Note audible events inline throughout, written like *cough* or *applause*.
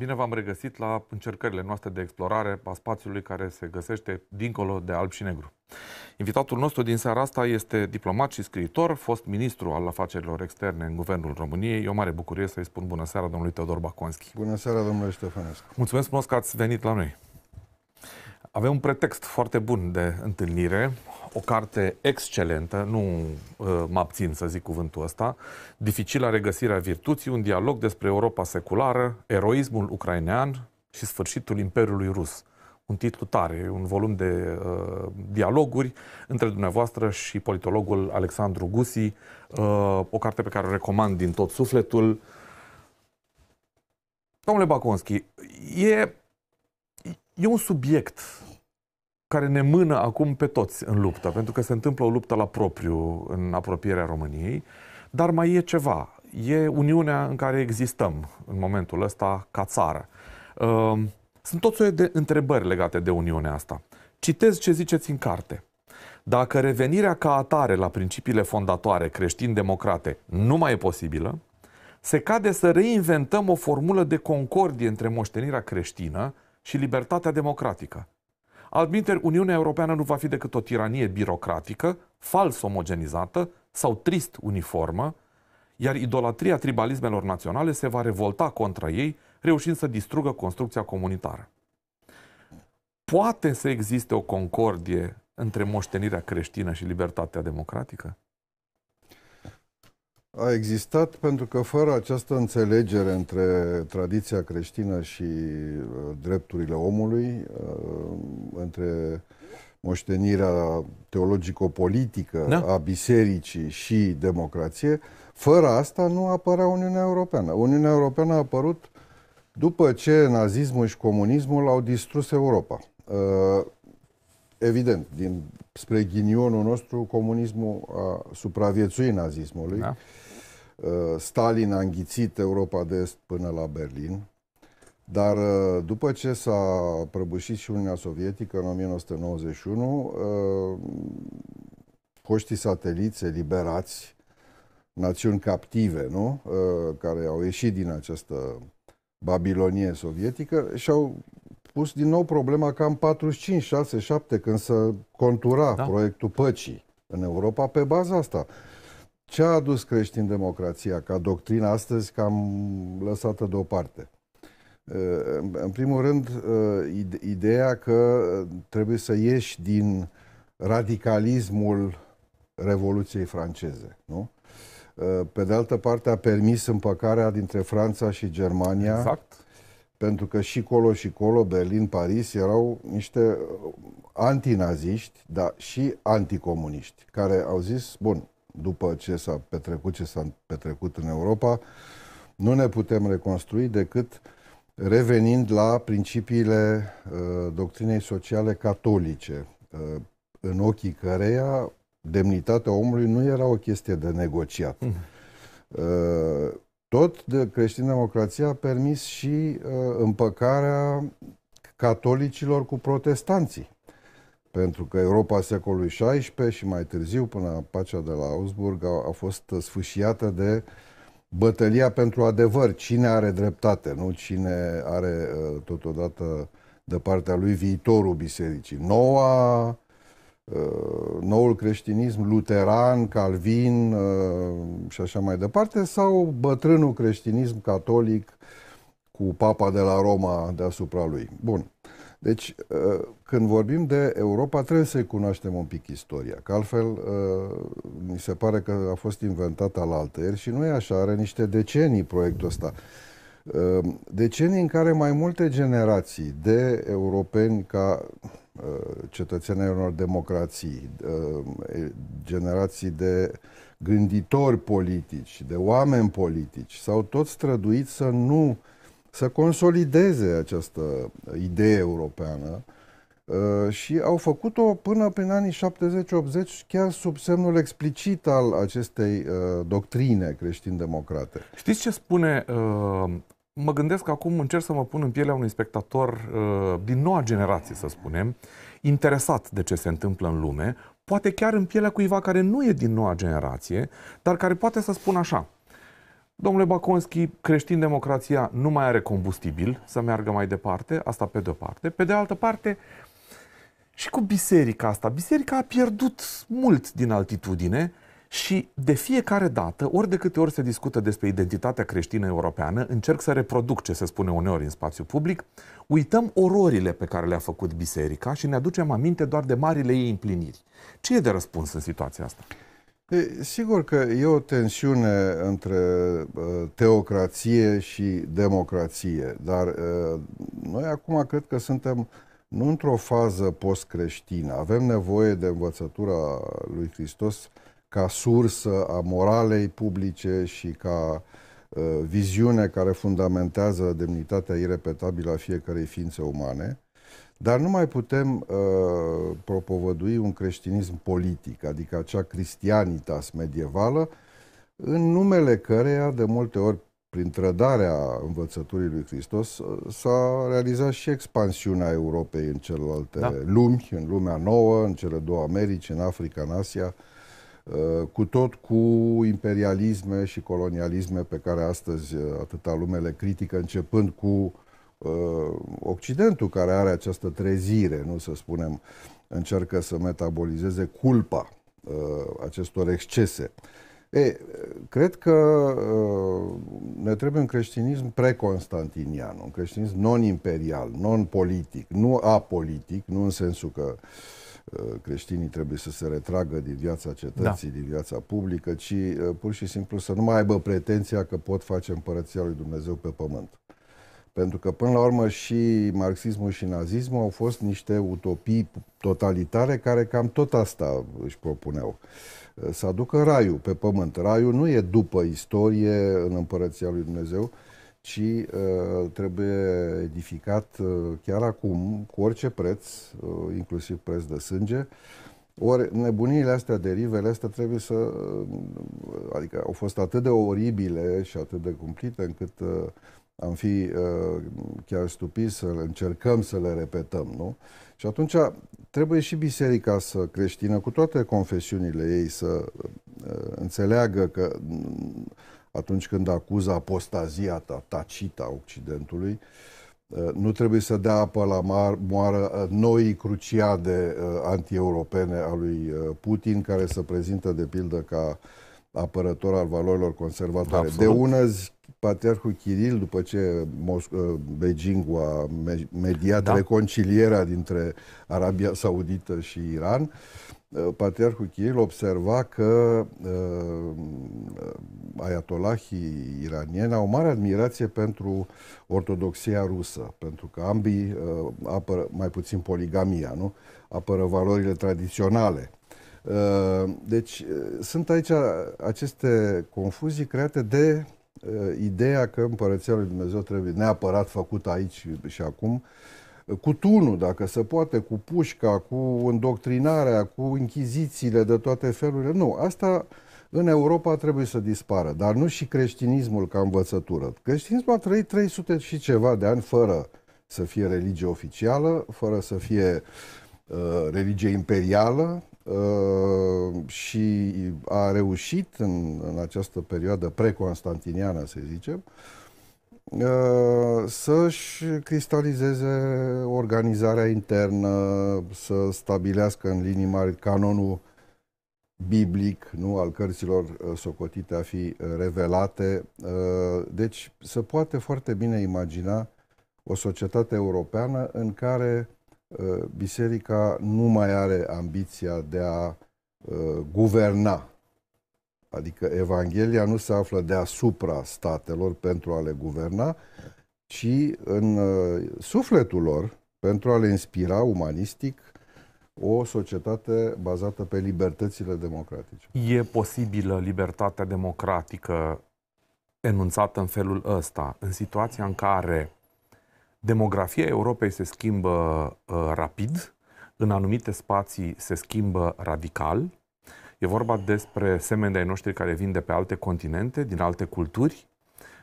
Bine v-am regăsit la încercările noastre de explorare a spațiului care se găsește dincolo de alb și negru. Invitatul nostru din seara asta este diplomat și scriitor, fost ministru al afacerilor externe în Guvernul României. E o mare bucurie să-i spun bună seara domnului Teodor Baconski. Bună seara, domnule Ștefănescu. Mulțumesc frumos că ați venit la noi. Avem un pretext foarte bun de întâlnire, o carte excelentă, nu uh, mă abțin să zic cuvântul ăsta, Dificila regăsirea virtuții, un dialog despre Europa seculară, eroismul ucrainean și sfârșitul Imperiului Rus. Un titlu tare, un volum de uh, dialoguri între dumneavoastră și politologul Alexandru Gusi, uh, o carte pe care o recomand din tot sufletul. Domnule Baconski, e e un subiect care ne mână acum pe toți în luptă, pentru că se întâmplă o luptă la propriu în apropierea României, dar mai e ceva. E Uniunea în care existăm în momentul ăsta ca țară. Ehm, sunt tot soiul de întrebări legate de Uniunea asta. Citez ce ziceți în carte. Dacă revenirea ca atare la principiile fondatoare creștin-democrate nu mai e posibilă, se cade să reinventăm o formulă de concordie între moștenirea creștină și libertatea democratică. Altminteri, Uniunea Europeană nu va fi decât o tiranie birocratică, fals omogenizată sau trist uniformă, iar idolatria tribalismelor naționale se va revolta contra ei, reușind să distrugă construcția comunitară. Poate să existe o concordie între moștenirea creștină și libertatea democratică? A existat pentru că fără această înțelegere între tradiția creștină și uh, drepturile omului, uh, între moștenirea teologico-politică da. a bisericii și democrație, fără asta nu apărea Uniunea Europeană. Uniunea Europeană a apărut după ce nazismul și comunismul au distrus Europa. Uh, evident, din, spre ghinionul nostru, comunismul a supraviețuit nazismului. Da. Uh, Stalin a înghițit Europa de Est până la Berlin, dar uh, după ce s-a prăbușit și Uniunea Sovietică în 1991, uh, foștii sateliți eliberați, națiuni captive, nu? care au ieșit din această Babilonie sovietică și-au pus din nou problema cam 45, 6, 7, când se contura da. proiectul păcii în Europa pe baza asta. Ce a adus creștin democrația ca doctrină astăzi cam lăsată deoparte? În primul rând, ideea că trebuie să ieși din radicalismul Revoluției franceze, nu? Pe de altă parte, a permis împăcarea dintre Franța și Germania. Exact. Pentru că și colo și colo, Berlin, Paris, erau niște antinaziști, dar și anticomuniști, care au zis, bun, după ce s-a petrecut ce s-a petrecut în Europa, nu ne putem reconstrui decât revenind la principiile uh, doctrinei sociale catolice, uh, în ochii căreia demnitatea omului nu era o chestie de negociat. Mm. Uh, tot de creștin-democrația a permis și uh, împăcarea catolicilor cu protestanții pentru că Europa secolului XVI și mai târziu, până pacea de la Augsburg, a, a fost sfâșiată de bătălia pentru adevăr. Cine are dreptate, nu? Cine are uh, totodată de partea lui viitorul bisericii. Noua, uh, noul creștinism luteran, calvin uh, și așa mai departe, sau bătrânul creștinism catolic cu papa de la Roma deasupra lui. Bun. Deci, uh, când vorbim de Europa, trebuie să-i cunoaștem un pic istoria, că altfel uh, mi se pare că a fost inventat al altăieri și nu e așa, are niște decenii proiectul ăsta. Uh, decenii în care mai multe generații de europeni ca cetățenii unor democrații, generații de gânditori politici, de oameni politici, s-au tot străduit să nu uh, să consolideze această idee europeană uh, și au făcut-o până prin anii 70-80 chiar sub semnul explicit al acestei uh, doctrine creștin-democrate. Știți ce spune uh, mă gândesc acum, încerc să mă pun în pielea unui spectator uh, din noua generație, să spunem, interesat de ce se întâmplă în lume, poate chiar în pielea cuiva care nu e din noua generație, dar care poate să spună așa. Domnule Baconski, creștin-democrația nu mai are combustibil să meargă mai departe, asta pe de-o parte. Pe de altă parte, și cu biserica asta. Biserica a pierdut mult din altitudine și de fiecare dată, ori de câte ori se discută despre identitatea creștină europeană, încerc să reproduc ce se spune uneori în spațiu public, uităm ororile pe care le-a făcut biserica și ne aducem aminte doar de marile ei împliniri. Ce e de răspuns în situația asta? E, sigur că e o tensiune între uh, teocrație și democrație, dar uh, noi acum cred că suntem nu într-o fază post-creștină. Avem nevoie de învățătura lui Hristos ca sursă a moralei publice și ca uh, viziune care fundamentează demnitatea irepetabilă a fiecarei ființe umane. Dar nu mai putem uh, propovădui un creștinism politic, adică acea cristianitas medievală, în numele căreia de multe ori prin trădarea învățăturii lui Hristos, uh, s-a realizat și expansiunea Europei în celelalte da. lumi, în lumea nouă, în cele două Americi, în Africa, în Asia, uh, cu tot cu imperialisme și colonialisme pe care astăzi uh, atâta lume le critică, începând cu Occidentul, care are această trezire, nu să spunem, încearcă să metabolizeze culpa acestor excese. E, cred că uh, ne trebuie un creștinism preconstantinian, un creștinism non-imperial, non-politic, nu apolitic, nu în sensul că uh, creștinii trebuie să se retragă din viața cetății, da. din viața publică, ci uh, pur și simplu să nu mai aibă pretenția că pot face împărăția lui Dumnezeu pe pământ. Pentru că, până la urmă, și marxismul și nazismul au fost niște utopii totalitare care cam tot asta își propuneau. Să aducă raiul pe pământ. Raiul nu e după istorie în împărăția lui Dumnezeu, ci uh, trebuie edificat uh, chiar acum, cu orice preț, uh, inclusiv preț de sânge. Ori nebuniile astea, derivele astea trebuie să... Uh, adică au fost atât de oribile și atât de cumplite încât uh, am fi uh, chiar stupiți să încercăm să le repetăm, nu? Și atunci trebuie și biserica să creștină, cu toate confesiunile ei, să uh, înțeleagă că mm, atunci când acuză apostazia ta, tacita Occidentului, uh, nu trebuie să dea apă la mar, moară uh, noi cruciade uh, anti-europene a lui uh, Putin, care se prezintă de pildă ca apărător al valorilor conservatoare. Absolut. De ună zi, Patriarhul Kiril, după ce Mos- uh, Beijing a mediat da. reconcilierea dintre Arabia Saudită și Iran, uh, Patriarhul Kiril observa că uh, ayatollahii iranieni au mare admirație pentru ortodoxia rusă, pentru că ambii uh, apără, mai puțin poligamia, nu? apără valorile tradiționale. Uh, deci uh, sunt aici aceste confuzii create de Uh, ideea că împărăția lui Dumnezeu trebuie neapărat făcută aici și acum, uh, cu tunul, dacă se poate, cu pușca, cu îndoctrinarea, cu închizițiile de toate felurile. Nu, asta în Europa trebuie să dispară, dar nu și creștinismul ca învățătură. Creștinismul a trăit 300 și ceva de ani fără să fie religie oficială, fără să fie uh, religie imperială, Uh, și a reușit în, în această perioadă preconstantiniană, să zicem, uh, să-și cristalizeze organizarea internă, să stabilească în linii mari canonul biblic, nu al cărților uh, socotite a fi revelate. Deci se poate foarte bine imagina o societate europeană în care Uh, biserica nu mai are ambiția de a uh, guverna. Adică Evanghelia nu se află deasupra statelor pentru a le guverna, ci în uh, sufletul lor pentru a le inspira umanistic o societate bazată pe libertățile democratice. E posibilă libertatea democratică enunțată în felul ăsta, în situația în care Demografia Europei se schimbă uh, rapid, în anumite spații se schimbă radical. E vorba despre semeni de-ai noștri care vin de pe alte continente, din alte culturi,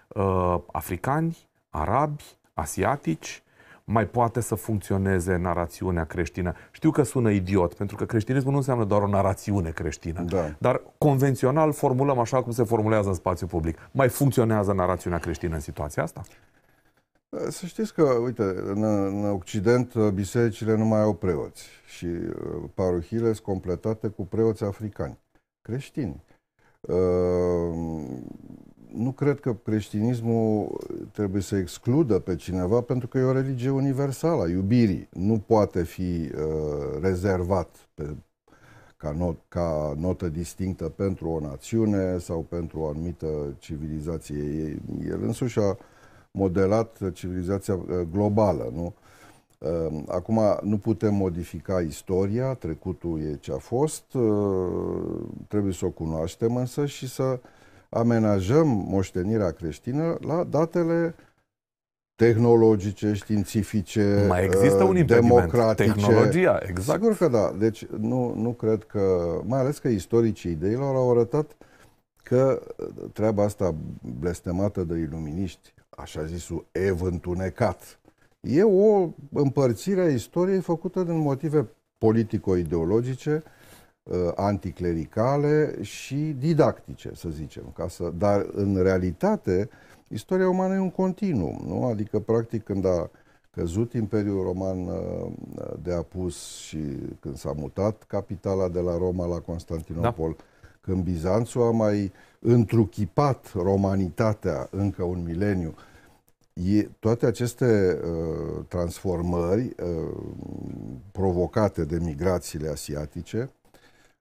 uh, africani, arabi, asiatici, mai poate să funcționeze narațiunea creștină? Știu că sună idiot, pentru că creștinismul nu înseamnă doar o narațiune creștină, Da. dar convențional formulăm așa cum se formulează în spațiu public. Mai funcționează narațiunea creștină în situația asta? Să știți că, uite, în, în Occident uh, bisericile nu mai au preoți și uh, parohiile sunt completate cu preoți africani, creștini. Uh, nu cred că creștinismul trebuie să excludă pe cineva pentru că e o religie universală a iubirii. Nu poate fi uh, rezervat pe, ca, not, ca notă distinctă pentru o națiune sau pentru o anumită civilizație. El însuși a modelat civilizația uh, globală, nu? Uh, acum nu putem modifica istoria, trecutul e ce a fost, uh, trebuie să o cunoaștem însă și să amenajăm moștenirea creștină la datele tehnologice, științifice, Mai există un impediment, democratice. tehnologia, exact. Sigur că da. Deci nu, nu cred că, mai ales că istoricii ideilor au arătat că treaba asta blestemată de iluminiști, așa zisul ev întunecat, e o împărțire a istoriei făcută din motive politico-ideologice, uh, anticlericale și didactice, să zicem. Ca să, dar, în realitate, istoria umană e un continuum, nu? Adică, practic, când a căzut Imperiul Roman uh, de apus și când s-a mutat capitala de la Roma la Constantinopol, da. când Bizanțul a mai întruchipat romanitatea încă un mileniu, e, toate aceste uh, transformări uh, provocate de migrațiile asiatice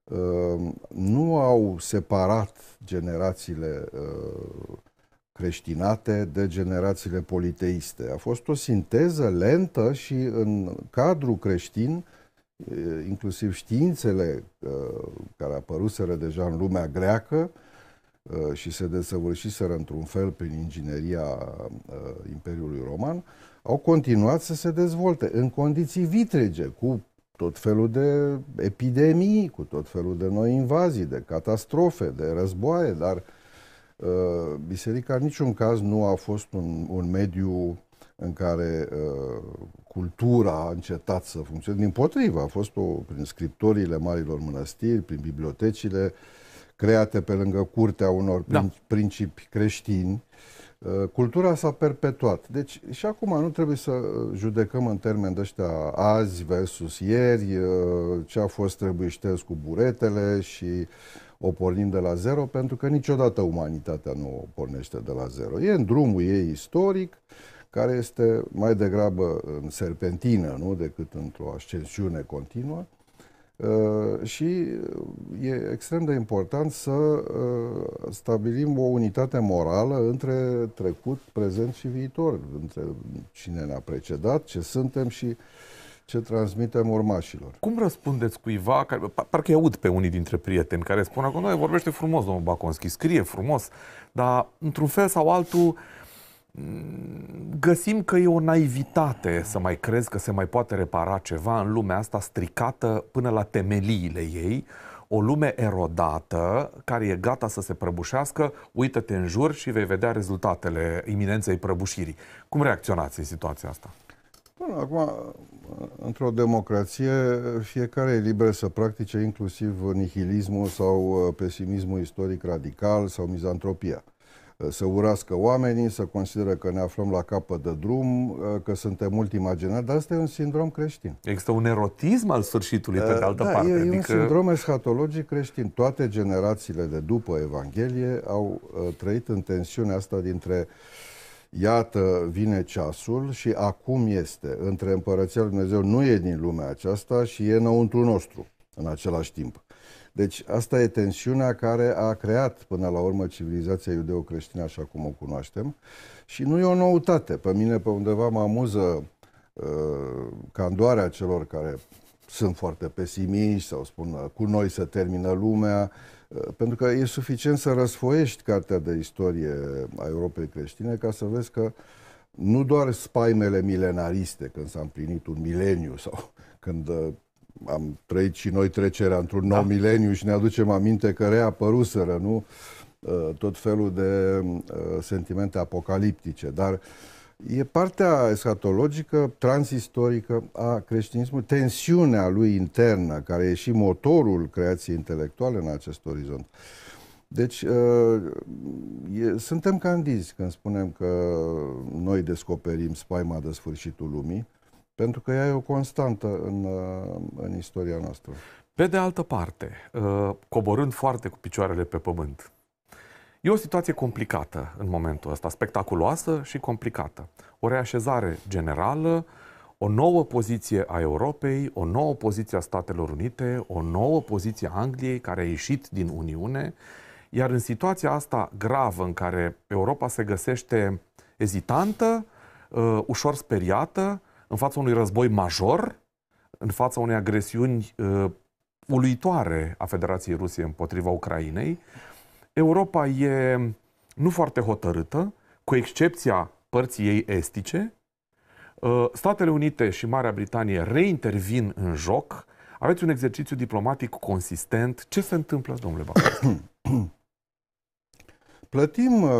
uh, nu au separat generațiile uh, creștinate de generațiile politeiste. A fost o sinteză lentă și în cadrul creștin, inclusiv științele care apăruseră deja în lumea greacă și se desăvârșiseră într-un fel prin ingineria Imperiului Roman, au continuat să se dezvolte în condiții vitrege, cu tot felul de epidemii, cu tot felul de noi invazii, de catastrofe, de războaie, dar uh, Uh, biserica în niciun caz nu a fost un, un mediu în care uh, cultura a încetat să funcționeze. Din potrivă, a fost o, prin scriptoriile marilor mănăstiri, prin bibliotecile create pe lângă curtea unor da. principi creștini, uh, cultura s-a perpetuat. Deci și acum nu trebuie să judecăm în termeni de ăștia azi versus ieri, uh, ce a fost trebuie șters cu buretele și o pornim de la zero, pentru că niciodată umanitatea nu o pornește de la zero. E în drumul ei istoric, care este mai degrabă în serpentină, nu decât într-o ascensiune continuă. Uh, și e extrem de important să uh, stabilim o unitate morală între trecut, prezent și viitor, între cine ne-a precedat, ce suntem și ce transmitem urmașilor. Cum răspundeți cuiva, care, parcă aud pe unii dintre prieteni care spun acum, noi vorbește frumos domnul Baconski, scrie frumos, dar într-un fel sau altul mm, găsim că e o naivitate să mai crezi că se mai poate repara ceva în lumea asta stricată până la temeliile ei, o lume erodată care e gata să se prăbușească, uită-te în jur și vei vedea rezultatele iminenței prăbușirii. Cum reacționați în situația asta? Bun, acum, într-o democrație, fiecare e liber să practice inclusiv nihilismul sau uh, pesimismul istoric radical sau mizantropia. Uh, să urască oamenii, să consideră că ne aflăm la capăt de drum, uh, că suntem ultima generație, dar asta e un sindrom creștin. Există un erotism al sfârșitului, pe de altă da, parte. E, adică... e un sindrom eschatologic creștin. Toate generațiile de după Evanghelie au trăit în tensiunea asta dintre uh, iată, vine ceasul și acum este. Între Împărăția Lui Dumnezeu nu e din lumea aceasta și e înăuntru nostru în același timp. Deci asta e tensiunea care a creat până la urmă civilizația iudeo-creștină așa cum o cunoaștem și nu e o noutate. Pe mine pe undeva mă amuză uh, candoarea celor care sunt foarte pesimiști sau spun cu noi să termină lumea, Uh, pentru că e suficient să răsfoiești cartea de istorie a Europei creștine ca să vezi că nu doar spaimele milenariste, când s-a împlinit un mileniu sau *laughs* când uh, am trăit și noi trecerea într-un nou da. mileniu și ne aducem aminte că reapăruseră, nu? Uh, tot felul de sentimente apocaliptice. Dar E partea escatologică, transistorică a creștinismului, tensiunea lui internă, care e și motorul creației intelectuale în acest orizont. Deci, uh, e, suntem candizi când spunem că noi descoperim spaima de sfârșitul lumii, pentru că ea e o constantă în, uh, în istoria noastră. Pe de altă parte, uh, coborând foarte cu picioarele pe pământ, e o situație complicată în momentul ăsta, spectaculoasă și complicată. O reașezare generală, o nouă poziție a Europei, o nouă poziție a Statelor Unite, o nouă poziție a Angliei care a ieșit din Uniune, iar în situația asta gravă în care Europa se găsește ezitantă, uh, ușor speriată, în fața unui război major, în fața unei agresiuni uh, uluitoare a Federației Rusiei împotriva Ucrainei, Europa e nu foarte hotărâtă, cu excepția părții ei estice. Uh, Statele Unite și Marea Britanie reintervin în joc. Aveți un exercițiu diplomatic consistent. Ce se întâmplă, domnule Bacăscu? Plătim uh,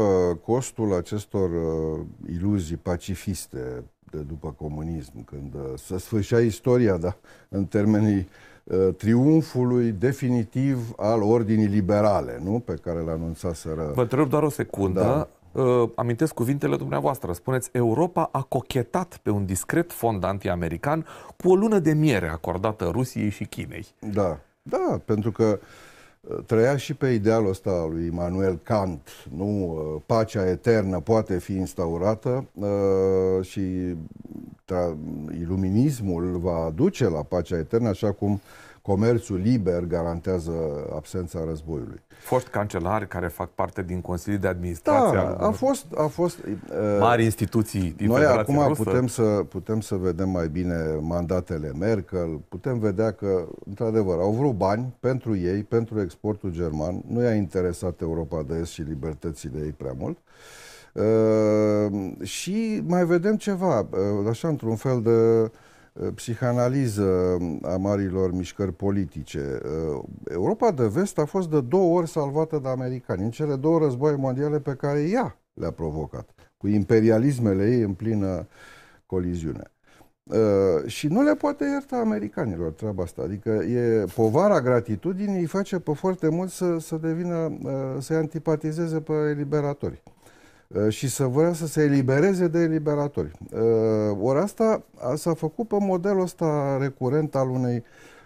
costul acestor uh, iluzii pacifiste de după comunism, când uh, se sfârșea istoria, da, în termenii uh, triumfului definitiv al ordinii liberale, nu? Pe care l anunțaseră. Vă întreb doar o secundă. Da. Uh, amintesc cuvintele dumneavoastră. Spuneți, Europa a cochetat pe un discret fond anti-american cu o lună de miere acordată Rusiei și Chinei. Da, da, pentru că uh, trăia și pe idealul ăsta al lui Immanuel Kant, nu? Uh, pacea eternă poate fi instaurată uh, și tra- iluminismul va aduce la pacea eternă, așa cum comerțul liber garantează absența războiului. Foști cancelari care fac parte din Consiliul de Administrație. Da, a fost, a fost uh, mari instituții din Noi Federația acum Rusă. putem să, putem să vedem mai bine mandatele Merkel, putem vedea că, într-adevăr, au vrut bani pentru ei, pentru exportul german, nu i-a interesat Europa de Est și libertățile ei prea mult. Uh, și mai vedem ceva, uh, așa într-un fel de uh, psihanaliză a marilor mișcări politice. Uh, Europa de Vest a fost de două ori salvată de americani, în cele două războaie mondiale pe care ea le-a provocat, cu imperialismele ei în plină coliziune. Uh, și nu le poate ierta americanilor treaba asta. Adică e povara gratitudinii îi face pe foarte mult să, să devină, uh, să-i antipatizeze pe eliberatori uh, și să vrea să se elibereze de eliberatori. Uh, ori asta a- s-a făcut pe modelul ăsta recurent al unei,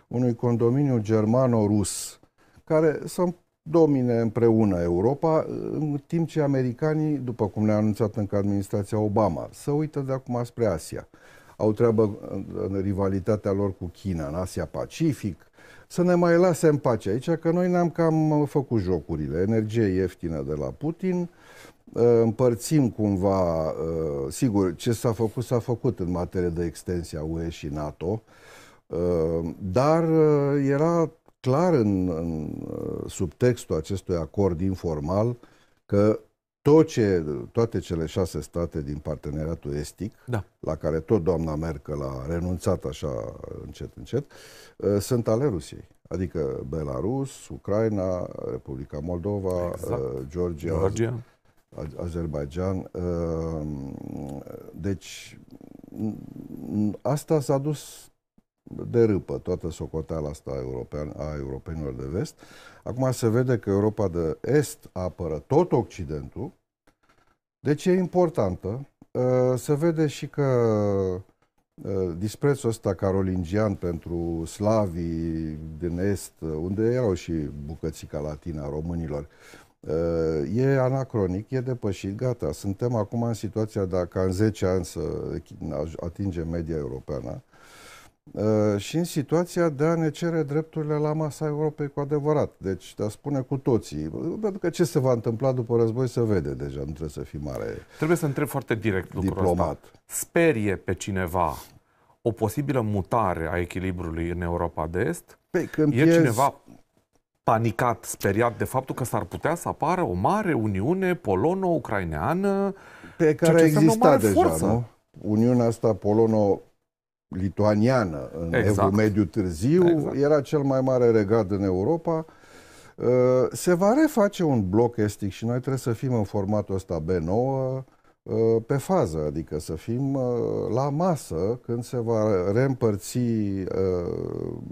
unui condominiu germano-rus care să domine împreună Europa, în timp ce americanii, după cum ne-a anunțat încă administrația Obama, să uită de acum spre Asia. Au treabă în- în rivalitatea lor cu China, în Asia-Pacific, să ne mai lase în pace aici, că noi ne-am cam făcut jocurile. Energie ieftină de la Putin, uh, împărțim cumva, uh, sigur, ce s-a făcut, s-a făcut în materie de extensie a UE și NATO, uh, dar uh, era clar în, în uh, subtextul acestui acord informal că tot ce, toate cele șase state din parteneriatul estic, Da. la care tot doamna Merkel a renunțat așa încet, încet, uh, sunt ale Rusiei. Adică Belarus, Ucraina, Republica Moldova, Exact. uh, Georgia, Georgia. A- Azerbaijan. uh, Deci, n- asta s-a dus de râpă, toată socoteala asta european, a europenilor de vest. Acum se vede că Europa de Est apără tot Occidentul, deci e importantă. Uh, Se vede și că uh, disprețul ăsta carolingian pentru slavii din Est, uh, unde erau și bucățica latina a românilor, uh, e anacronic, e depășit, gata. Suntem acum în situația de a ca în 10 ani să atingem media europeană uh, și în situația de a ne cere drepturile la masa Europei cu adevărat. Deci, de a spune cu toții, pentru că ce se va întâmpla după război se vede deja, nu trebuie să fii mare Trebuie să întreb foarte direct lucrul diplomat. ăsta. Sperie pe cineva o posibilă mutare a echilibrului în Europa de Est? Păi, când E pierzi- cineva panicat, speriat de faptul că s-ar putea să apară o mare uniune polono-ucraineană? pe care ce a înseamnă o existat mare deja, forță. nu? Uniunea asta polono-lituaniană în Exact. Evul Mediu târziu, Exact. era cel mai mare regat în Europa. Uh, Se va reface un bloc estic și noi trebuie să fim în formatul ăsta B9, uh, pe fază, adică să fim uh, la masă când se va reîmpărți uh,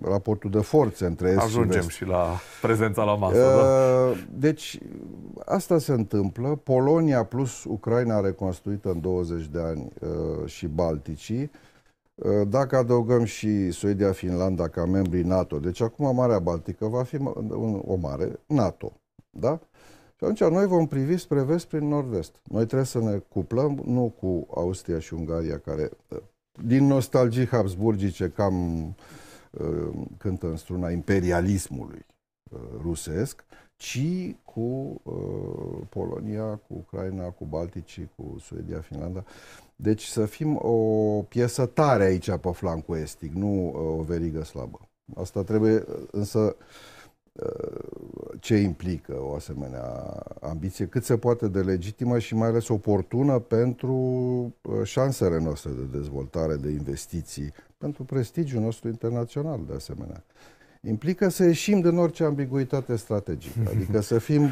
raportul de forțe între est Ajungem și vest. și la prezența la masă. Uh, da? Deci, asta se întâmplă. Polonia plus Ucraina reconstruită în 20 de ani și Balticii dacă adăugăm și Suedia, Finlanda ca membrii NATO, deci acum Marea Baltică va fi o mare NATO, da? Și atunci noi vom privi spre vest prin nord-vest. Noi trebuie să ne cuplăm nu cu Austria și Ungaria, care din nostalgii habsburgice cam uh, cântă în struna imperialismului uh, rusesc, ci cu uh, Polonia, cu Ucraina, cu Balticii, cu Suedia, Finlanda. Deci să fim o piesă tare aici pe flancul estic, nu uh, o verigă slabă. Asta trebuie însă uh, ce implică o asemenea ambiție, cât se poate de legitimă și mai ales oportună pentru uh, șansele noastre de dezvoltare, de investiții, pentru prestigiul nostru internațional de asemenea. Implică să ieșim din orice ambiguitate strategică, *laughs* adică să fim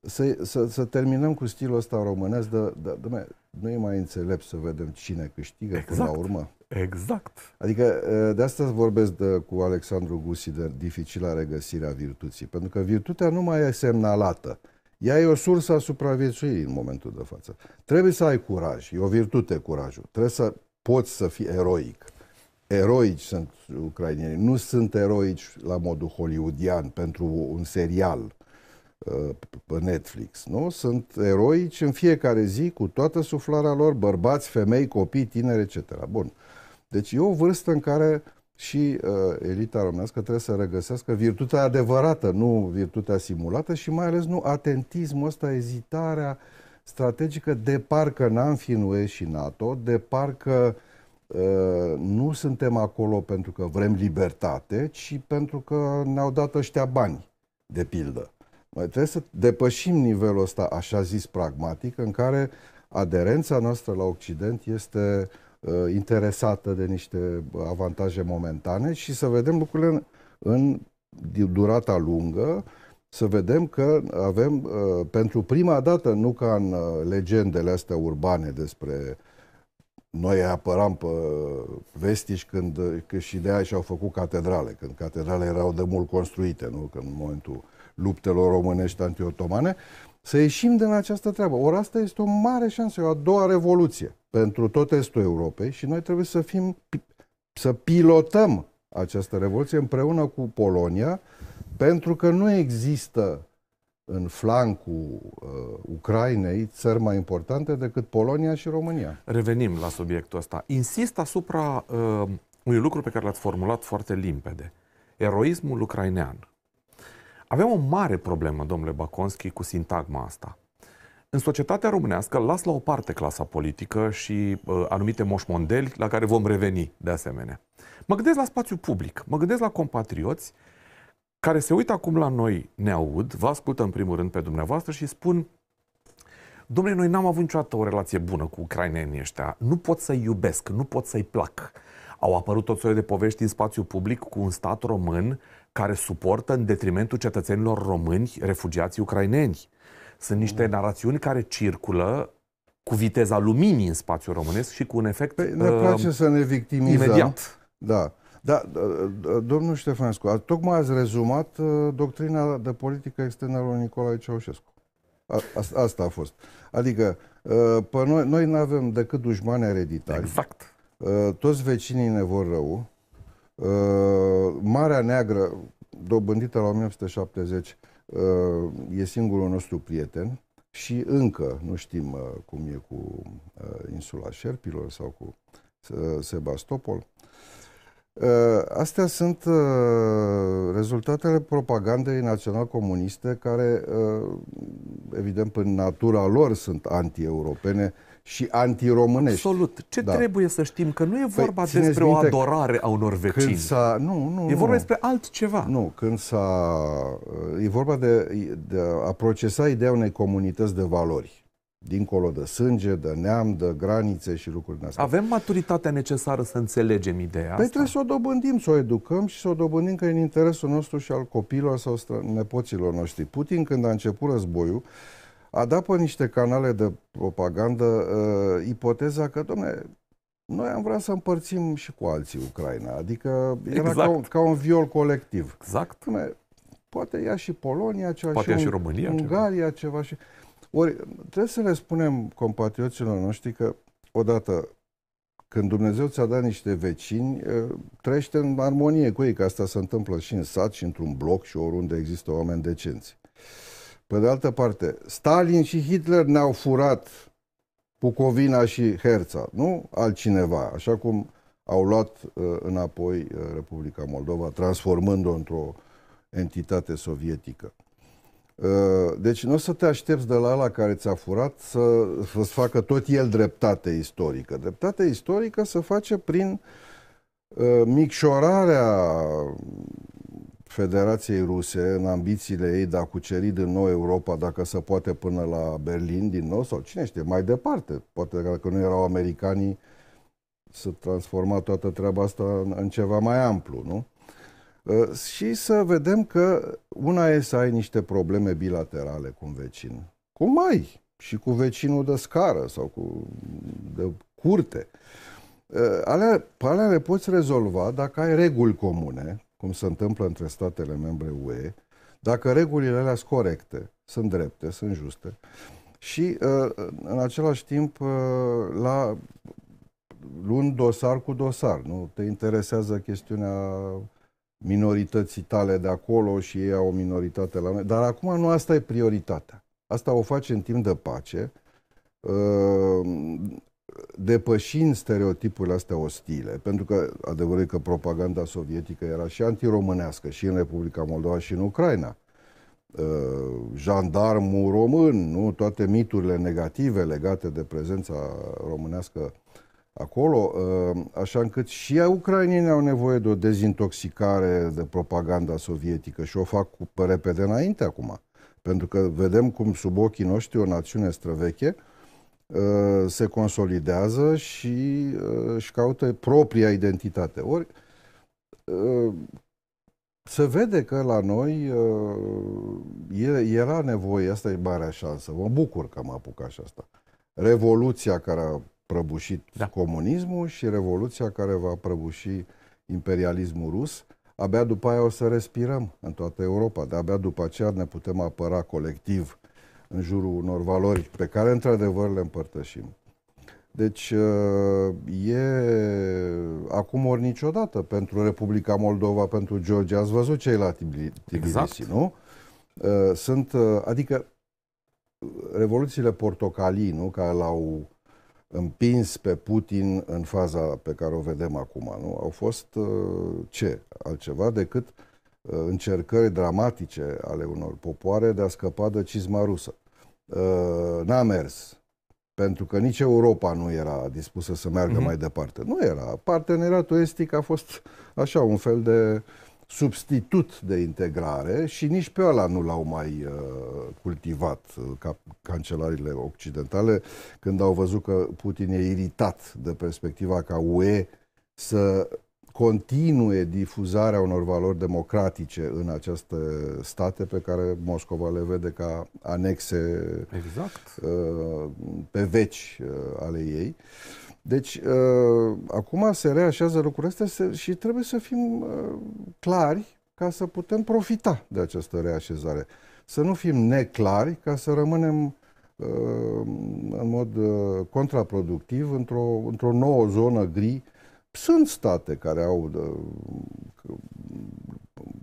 să, să, să terminăm cu stilul ăsta românesc de, de, de, nu e mai înțelept să vedem cine câștigă exact. până la exact. urmă. Exact. Adică de asta vorbesc de, cu Alexandru Gusi de dificila regăsirea virtuții. Pentru că virtutea nu mai e semnalată. Ea e o sursă a supraviețuirii în momentul de față. Trebuie să ai curaj. E o virtute curajul. Trebuie să poți să fii eroic. Eroici sunt ucrainieni. Nu sunt eroici la modul hollywoodian pentru un serial pe Netflix. Nu? Sunt eroici în fiecare zi cu toată suflarea lor, bărbați, femei, copii, tineri, etc. Bun. Deci e o vârstă în care și uh, elita românească trebuie să regăsească virtutea adevărată, nu virtutea simulată și mai ales nu atentismul ăsta, ezitarea strategică de parcă n-am fi în UE și NATO, de parcă uh, nu suntem acolo pentru că vrem libertate, ci pentru că ne-au dat ăștia bani, de pildă. Noi trebuie să depășim nivelul ăsta, așa zis, pragmatic, în care aderența noastră la Occident este uh, interesată de niște avantaje momentane și să vedem lucrurile în, în durata lungă, să vedem că avem, uh, pentru prima dată, nu ca în uh, legendele astea urbane despre noi apăram pe vestici când, că și de aia și-au făcut catedrale, când catedrale erau de mult construite, nu? Când în momentul luptelor românești antiotomane, să ieșim din această treabă. Ori asta este o mare șansă, o a doua revoluție pentru tot estul Europei și noi trebuie să fim, să pilotăm această revoluție împreună cu Polonia, pentru că nu există în flancul uh, Ucrainei țări mai importante decât Polonia și România. Revenim la subiectul ăsta. Insist asupra uh, unui lucru pe care l-ați formulat foarte limpede. Eroismul ucrainean. Avem o mare problemă, domnule Baconski, cu sintagma asta. În societatea românească las la o parte clasa politică și uh, anumite moșmondeli la care vom reveni de asemenea. Mă gândesc la spațiu public, mă gândesc la compatrioți care se uită acum la noi, ne aud, vă ascultă în primul rând pe dumneavoastră și spun Domnule, noi n-am avut niciodată o relație bună cu ucrainenii ăștia. Nu pot să-i iubesc, nu pot să-i plac. Au apărut tot soiul de povești în spațiu public cu un stat român care suportă în detrimentul cetățenilor români refugiații ucraineni. Sunt niște mm. narațiuni care circulă cu viteza luminii în spațiul românesc și cu un efect păi, Ne place uh, să ne victimizăm. Imediat. Da. Da, domnul Ștefănescu, tocmai ați rezumat uh, doctrina de politică externă a lui Nicolae Ceaușescu. A, asta a fost. Adică, uh, pe noi, noi nu avem decât dușmani ereditari. Exact. Uh, toți vecinii ne vor rău. Uh, Marea Neagră, dobândită la 1970, uh, e singurul nostru prieten și încă nu știm uh, cum e cu insula Șerpilor sau cu Sebastopol. Astea sunt rezultatele propagandei național-comuniste care, evident, prin natura lor sunt anti-europene și antiromânești. Absolut. Ce da. trebuie să știm? Că nu e păi, vorba păi, despre o adorare a unor vecini. Când s-a, nu, nu, e vorba nu. despre altceva. Nu, când s-a... E vorba de, de a procesa ideea unei comunități de valori. Dincolo de sânge, de neam, de granițe și lucruri astea. Avem maturitatea necesară să înțelegem ideea păi asta? trebuie să o dobândim, să o educăm și să o dobândim că e în interesul nostru și al copiilor sau nepoților noștri. Putin, când a început războiul, a dat pe niște canale de propagandă uh, ipoteza că, domne, noi am vrea să împărțim și cu alții Ucraina. Adică era Exact. ca, un, ca un viol colectiv. Exact. Domne, poate ia și Polonia ceva, Poate și, ia și Un- România ceva. Ungaria ceva. și. Ori trebuie să le spunem compatrioților noștri că, odată, când Dumnezeu ți-a dat niște vecini, eh, trăiește în armonie cu ei, că asta se întâmplă și în sat, și într-un bloc, și oriunde există oameni decenți. Pe de altă parte, Stalin și Hitler ne-au furat Bucovina și Herța, nu altcineva, așa cum au luat uh, înapoi uh, Republica Moldova, transformând-o într-o entitate sovietică. Uh, Deci nu o să te aștepți de la ăla care ți-a furat să, să-ți facă tot el dreptate istorică. Dreptate istorică se face prin uh, micșorarea Federației Ruse în ambițiile ei de a cuceri din nou Europa, dacă se poate până la Berlin din nou, sau cine știe, mai departe. Poate că dacă nu erau americanii, să transforma toată treaba asta în, în ceva mai amplu, nu? Uh, și să vedem că una e să ai niște probleme bilaterale cu un vecin. Cum ai? Și cu vecinul de scară sau cu de curte. Uh, Alea, pe alea le poți rezolva dacă ai reguli comune, cum se întâmplă între statele membre UE, dacă regulile alea sunt corecte, sunt drepte, sunt juste și uh, în același timp uh, la luând dosar cu dosar, nu te interesează chestiunea minorității tale de acolo și ei au o minoritate la noi. Dar acum nu asta e prioritatea. Asta o face în timp de pace, uh, depășind stereotipurile astea ostile, pentru că adevărul e că propaganda sovietică era și antiromânească și în Republica Moldova și în Ucraina. Uh, Jandarmul român, nu? toate miturile negative legate de prezența românească acolo, uh, așa încât și ucrainienii au nevoie de o dezintoxicare de propaganda sovietică și o fac cu pe repede înainte acum. Pentru că vedem cum sub ochii noștri o națiune străveche uh, se consolidează și uh, își caută propria identitate. Ori uh, se vede că la noi uh, e- era nevoie, asta e marea șansă, mă bucur că am apucat și asta. Revoluția care a prăbușit Da. da. comunismul și revoluția care va prăbuși imperialismul rus, abia după aia o să respirăm în toată Europa, de abia după aceea ne putem apăra colectiv în jurul unor valori pe care într-adevăr le împărtășim. Deci uh, e acum ori niciodată pentru Republica Moldova, pentru Georgia. Ați văzut ce e la Tbili- Tbilisi, Exact. nu? Uh, Sunt, uh, adică revoluțiile portocalii, nu? Care l-au împins pe Putin în faza pe care o vedem acum, nu? Au fost uh, ce? Altceva decât uh, încercări dramatice ale unor popoare de a scăpa de cizma rusă. Uh, N-a mers pentru că nici Europa nu era dispusă să meargă Mhm. mai departe. Nu era. Parteneriatul estic a fost așa un fel de substitut de integrare și nici pe ăla nu l-au mai uh, cultivat uh, ca cancelarile occidentale când au văzut că Putin e iritat de perspectiva ca UE să continue difuzarea unor valori democratice în aceste state pe care Moscova le vede ca anexe Exact. uh, pe veci uh, ale ei. Deci, uh, acum se reașează lucrurile astea se- și trebuie să fim uh, clari ca să putem profita de această reașezare. Să nu fim neclari ca să rămânem uh, în mod uh, contraproductiv într-o, într-o nouă zonă gri. Sunt state care au uh,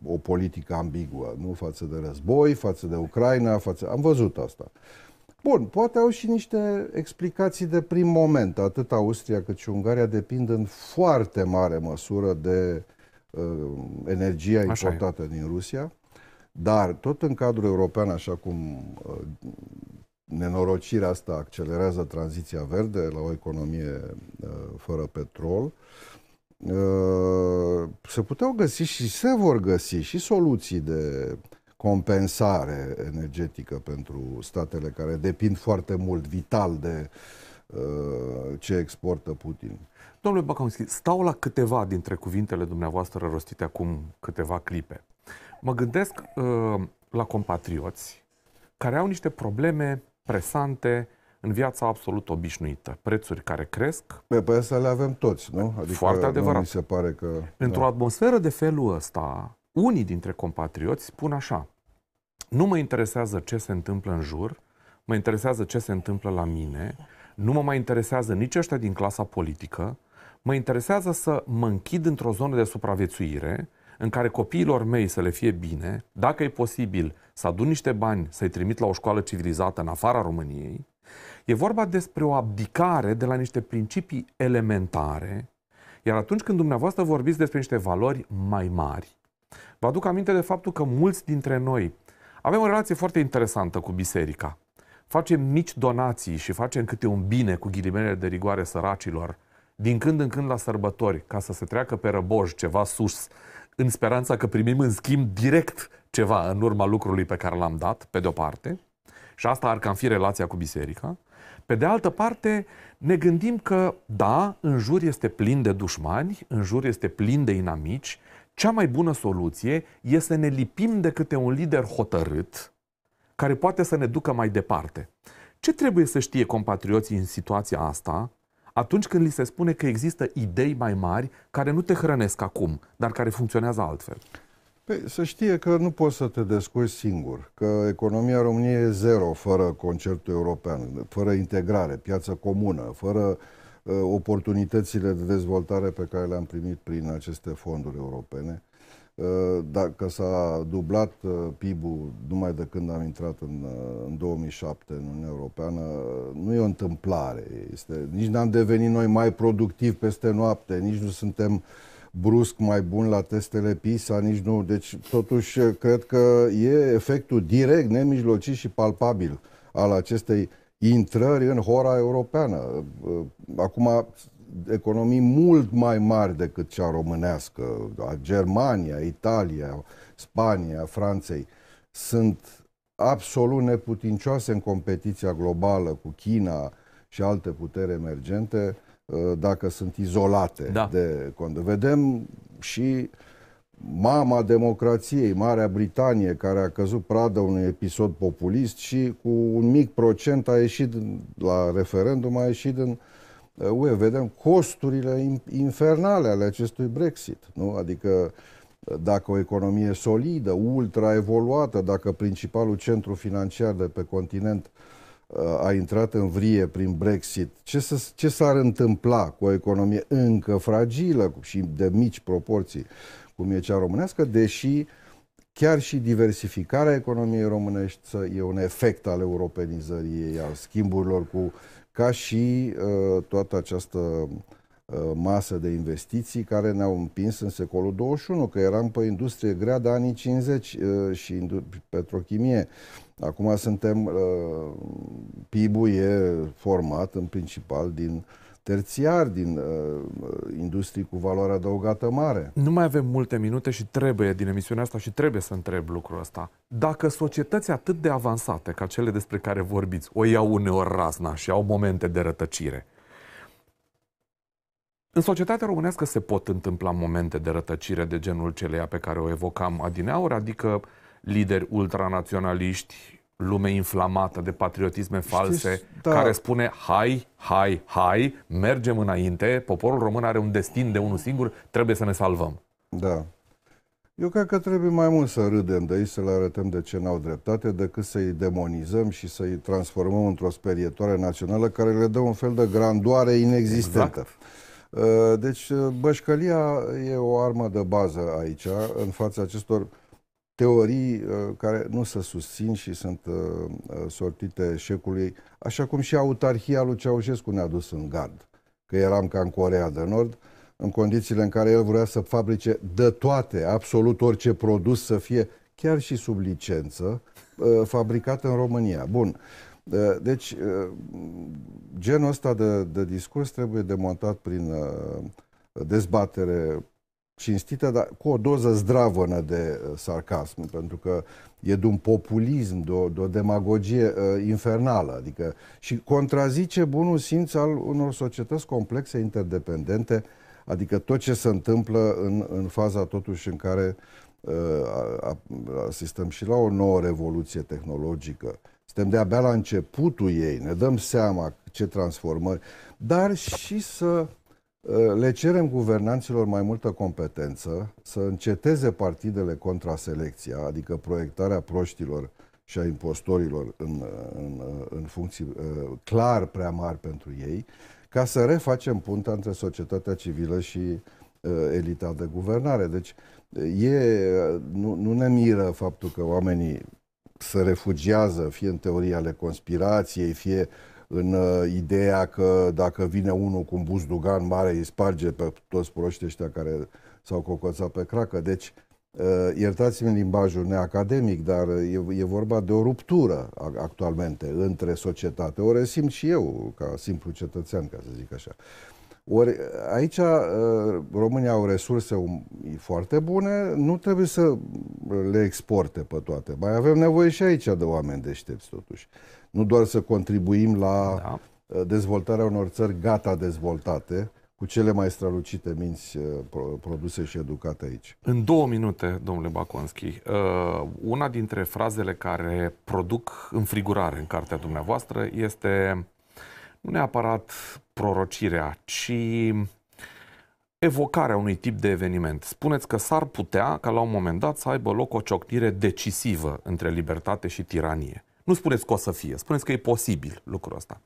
o politică ambiguă, nu față de război, față de Ucraina, față... am văzut asta. Bun, poate au și niște explicații de prim moment. Atât Austria cât și Ungaria depind în foarte mare măsură de uh, energia Așa e. importată din Rusia, dar tot în cadrul european, așa cum uh, nenorocirea asta accelerează tranziția verde la o economie uh, fără petrol, uh, se puteau găsi și se vor găsi și soluții de compensare energetică pentru statele care depind foarte mult, vital, de uh, ce exportă Putin. Domnule Bacaunski, stau la câteva dintre cuvintele dumneavoastră rostite acum câteva clipe. Mă gândesc uh, la compatrioți care au niște probleme presante în viața absolut obișnuită. Prețuri care cresc. Pe, pe astea le avem toți, nu? Adică Foarte adevărat. Nu mi se pare că... Într-o da. atmosferă de felul ăsta, unii dintre compatrioți spun așa, nu mă interesează ce se întâmplă în jur, mă interesează ce se întâmplă la mine, nu mă mai interesează nici ăștia din clasa politică, mă interesează să mă închid într-o zonă de supraviețuire în care copiilor mei să le fie bine, dacă e posibil să adun niște bani să-i trimit la o școală civilizată în afara României, e vorba despre o abdicare de la niște principii elementare, iar atunci când dumneavoastră vorbiți despre niște valori mai mari, vă aduc aminte de faptul că mulți dintre noi avem o relație foarte interesantă cu biserica. Facem mici donații și facem câte un bine cu ghilimele de rigoare săracilor, din când în când la sărbători, ca să se treacă pe răboj ceva sus, în speranța că primim în schimb direct ceva în urma lucrului pe care l-am dat, pe de-o parte, și asta ar cam fi relația cu biserica. Pe de altă parte, ne gândim că, da, în jur este plin de dușmani, în jur este plin de inamici, cea mai bună soluție este să ne lipim de câte un lider hotărât care poate să ne ducă mai departe. Ce trebuie să știe compatrioții în situația asta atunci când li se spune că există idei mai mari care nu te hrănesc acum, dar care funcționează altfel? Păi, să știe că nu poți să te descurci singur, că economia României e zero fără concertul european, fără integrare, piață comună, fără uh, oportunitățile de dezvoltare pe care le-am primit prin aceste fonduri europene. Uh, dacă s-a dublat uh, PIB-ul numai de când am intrat în, uh, în 2007 în Uniunea Europeană, nu e o întâmplare. Este, nici n-am devenit noi mai productivi peste noapte, nici nu suntem brusc mai buni la testele PISA, nici nu. Deci, totuși, cred că e efectul direct, nemijlocit și palpabil al acestei intrări în hora europeană. Acum, economii mult mai mari decât cea românească, Germania, Italia, Spania, Franței, sunt absolut neputincioase în competiția globală cu China și alte puteri emergente uh, dacă sunt izolate da. de cont. Vedem și mama democrației, Marea Britanie, care a căzut pradă unui episod populist și cu un mic procent a ieșit la referendum, a ieșit în UE, vedem costurile infernale ale acestui Brexit. Nu? Adică dacă o economie solidă, ultra evoluată, dacă principalul centru financiar de pe continent a intrat în vrie prin Brexit, ce, să, ce s-ar întâmpla cu o economie încă fragilă și de mici proporții, cum e cea românească, deși chiar și diversificarea economiei românești e un efect al europenizării ei, al schimburilor cu ca și uh, toată această uh, masă de investiții care ne-au împins în secolul 21, că eram pe industrie grea de anii 50 uh, și petrochimie. Acum suntem, uh, PIB-ul e format în principal din terțiar, din uh, industrii cu valoare adăugată mare. Nu mai avem multe minute și trebuie din emisiunea asta și trebuie să întreb lucrul ăsta. Dacă societăți atât de avansate ca cele despre care vorbiți o iau uneori razna și au momente de rătăcire, în societatea românească se pot întâmpla momente de rătăcire de genul celeia pe care o evocam adineauri, adică lideri ultranaționaliști, lume inflamată de patriotisme false, Știți, da. care spune hai, hai, hai, mergem înainte, poporul român are un destin de unul singur, trebuie să ne salvăm. Da. Eu cred că trebuie mai mult să râdem de ei, să le arătăm de ce n-au dreptate, decât să-i demonizăm și să-i transformăm într-o sperietoare națională care le dă un fel de grandoare inexistentă. Exact. Uh, deci, uh, bășcălia e o armă de bază aici, în fața acestor teorii uh, care nu se susțin și sunt uh, uh, sortite eșecului, așa cum și autarhia lui Ceaușescu ne-a dus în gard, că eram ca în Corea de Nord, în condițiile în care el vrea să fabrice de toate, absolut orice produs să fie, chiar și sub licență, fabricat în România. Bun. Deci, genul ăsta de, de discurs trebuie demontat prin dezbatere cinstită, dar cu o doză zdravănă de uh, sarcasm, pentru că e de un populism, de o, de o demagogie uh, infernală, adică și contrazice bunul simț al unor societăți complexe, interdependente, adică tot ce se întâmplă în, în faza totuși în care uh, asistăm și la o nouă revoluție tehnologică. Suntem de-abia la începutul ei, ne dăm seama ce transformări, dar și să uh, le cerem guvernanților mai multă competență, să înceteze partidele contra selecția, adică proiectarea proștilor și a impostorilor în, în, în funcții uh, clar prea mari pentru ei, ca să refacem punta între societatea civilă și uh, elita de guvernare. Deci e, nu, nu ne miră faptul că oamenii se refugiază, fie în teoria ale conspirației, fie în uh, ideea că dacă vine unul cu un buzdugan mare, îi sparge pe toți proștii ăștia care s-au cocoțat pe cracă. Deci, uh, iertați-mi limbajul neacademic, dar e, e vorba de o ruptură actualmente între societate. O resimt și eu, ca simplu cetățean, ca să zic așa. Ori aici uh, România au resurse foarte bune, nu trebuie să le exporte pe toate. Mai avem nevoie și aici de oameni deștepți totuși. Nu doar să contribuim la da. Uh, dezvoltarea unor țări gata dezvoltate, cu cele mai strălucite minți uh, produse și educate aici. În două minute, domnule Baconski, una dintre frazele care produc înfrigurare în cartea dumneavoastră este nu neapărat prorocirea, ci evocarea unui tip de eveniment. Spuneți că s-ar putea ca la un moment dat să aibă loc o ciocnire decisivă între libertate și tiranie. Nu spuneți că o să fie, spuneți că e posibil lucrul ăsta.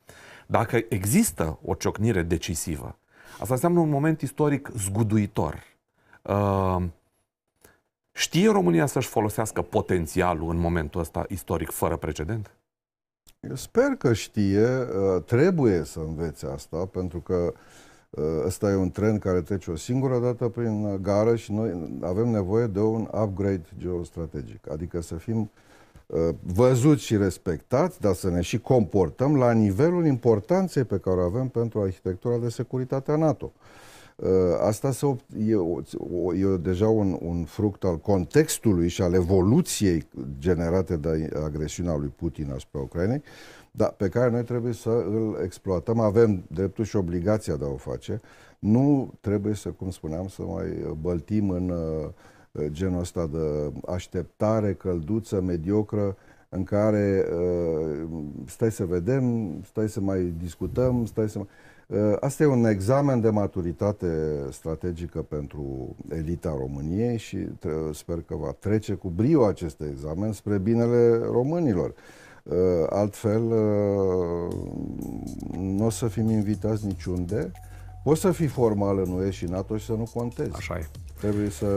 Dacă există o ciocnire decisivă, asta înseamnă un moment istoric zguduitor. Uh, știe România să-și folosească potențialul în momentul ăsta istoric fără precedent? Eu sper că știe, uh, trebuie să învețe asta, pentru că uh, ăsta e un tren care trece o singură dată prin gară și noi avem nevoie de un upgrade geostrategic, adică să fim uh, văzuți și respectați, dar să ne și comportăm la nivelul importanței pe care o avem pentru arhitectura de securitate a NATO. Uh, asta se, e, e deja un, un fruct al contextului și al evoluției generate de agresiunea lui Putin asupra Ucrainei, dar pe care noi trebuie să îl exploatăm. Avem dreptul și obligația de a o face. Nu trebuie să, cum spuneam, să mai băltim în uh, genul ăsta de așteptare călduță, mediocră, în care uh, stai să vedem, stai să mai discutăm, stai să mai... Uh, asta e un examen de maturitate strategică pentru elita României și sper că va trece cu brio acest examen spre binele românilor. Uh, altfel, uh, nu o să fim invitați niciunde. Poți să fii formal în UE și NATO și să nu contezi. Așa e. Trebuie să,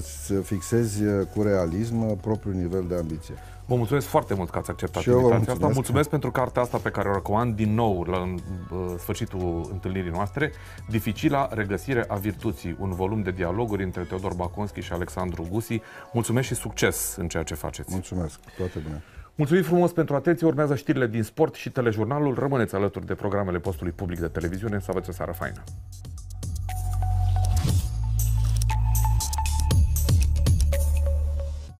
să fixezi cu realism propriul nivel de ambiție. Vă mulțumesc foarte mult că ați acceptat și invitația mulțumesc. asta. Mulțumesc pentru cartea asta pe care o recomand din nou la în, uh, sfârșitul întâlnirii noastre. Dificila regăsire a virtuții, un volum de dialoguri între Teodor Baconski și Alexandru Gusi. Mulțumesc și succes în ceea ce faceți. Mulțumesc, toate bine. Mulțumim frumos pentru atenție. Urmează știrile din sport și telejurnalul. Rămâneți alături de programele postului public de televiziune. Să aveți o seară faină.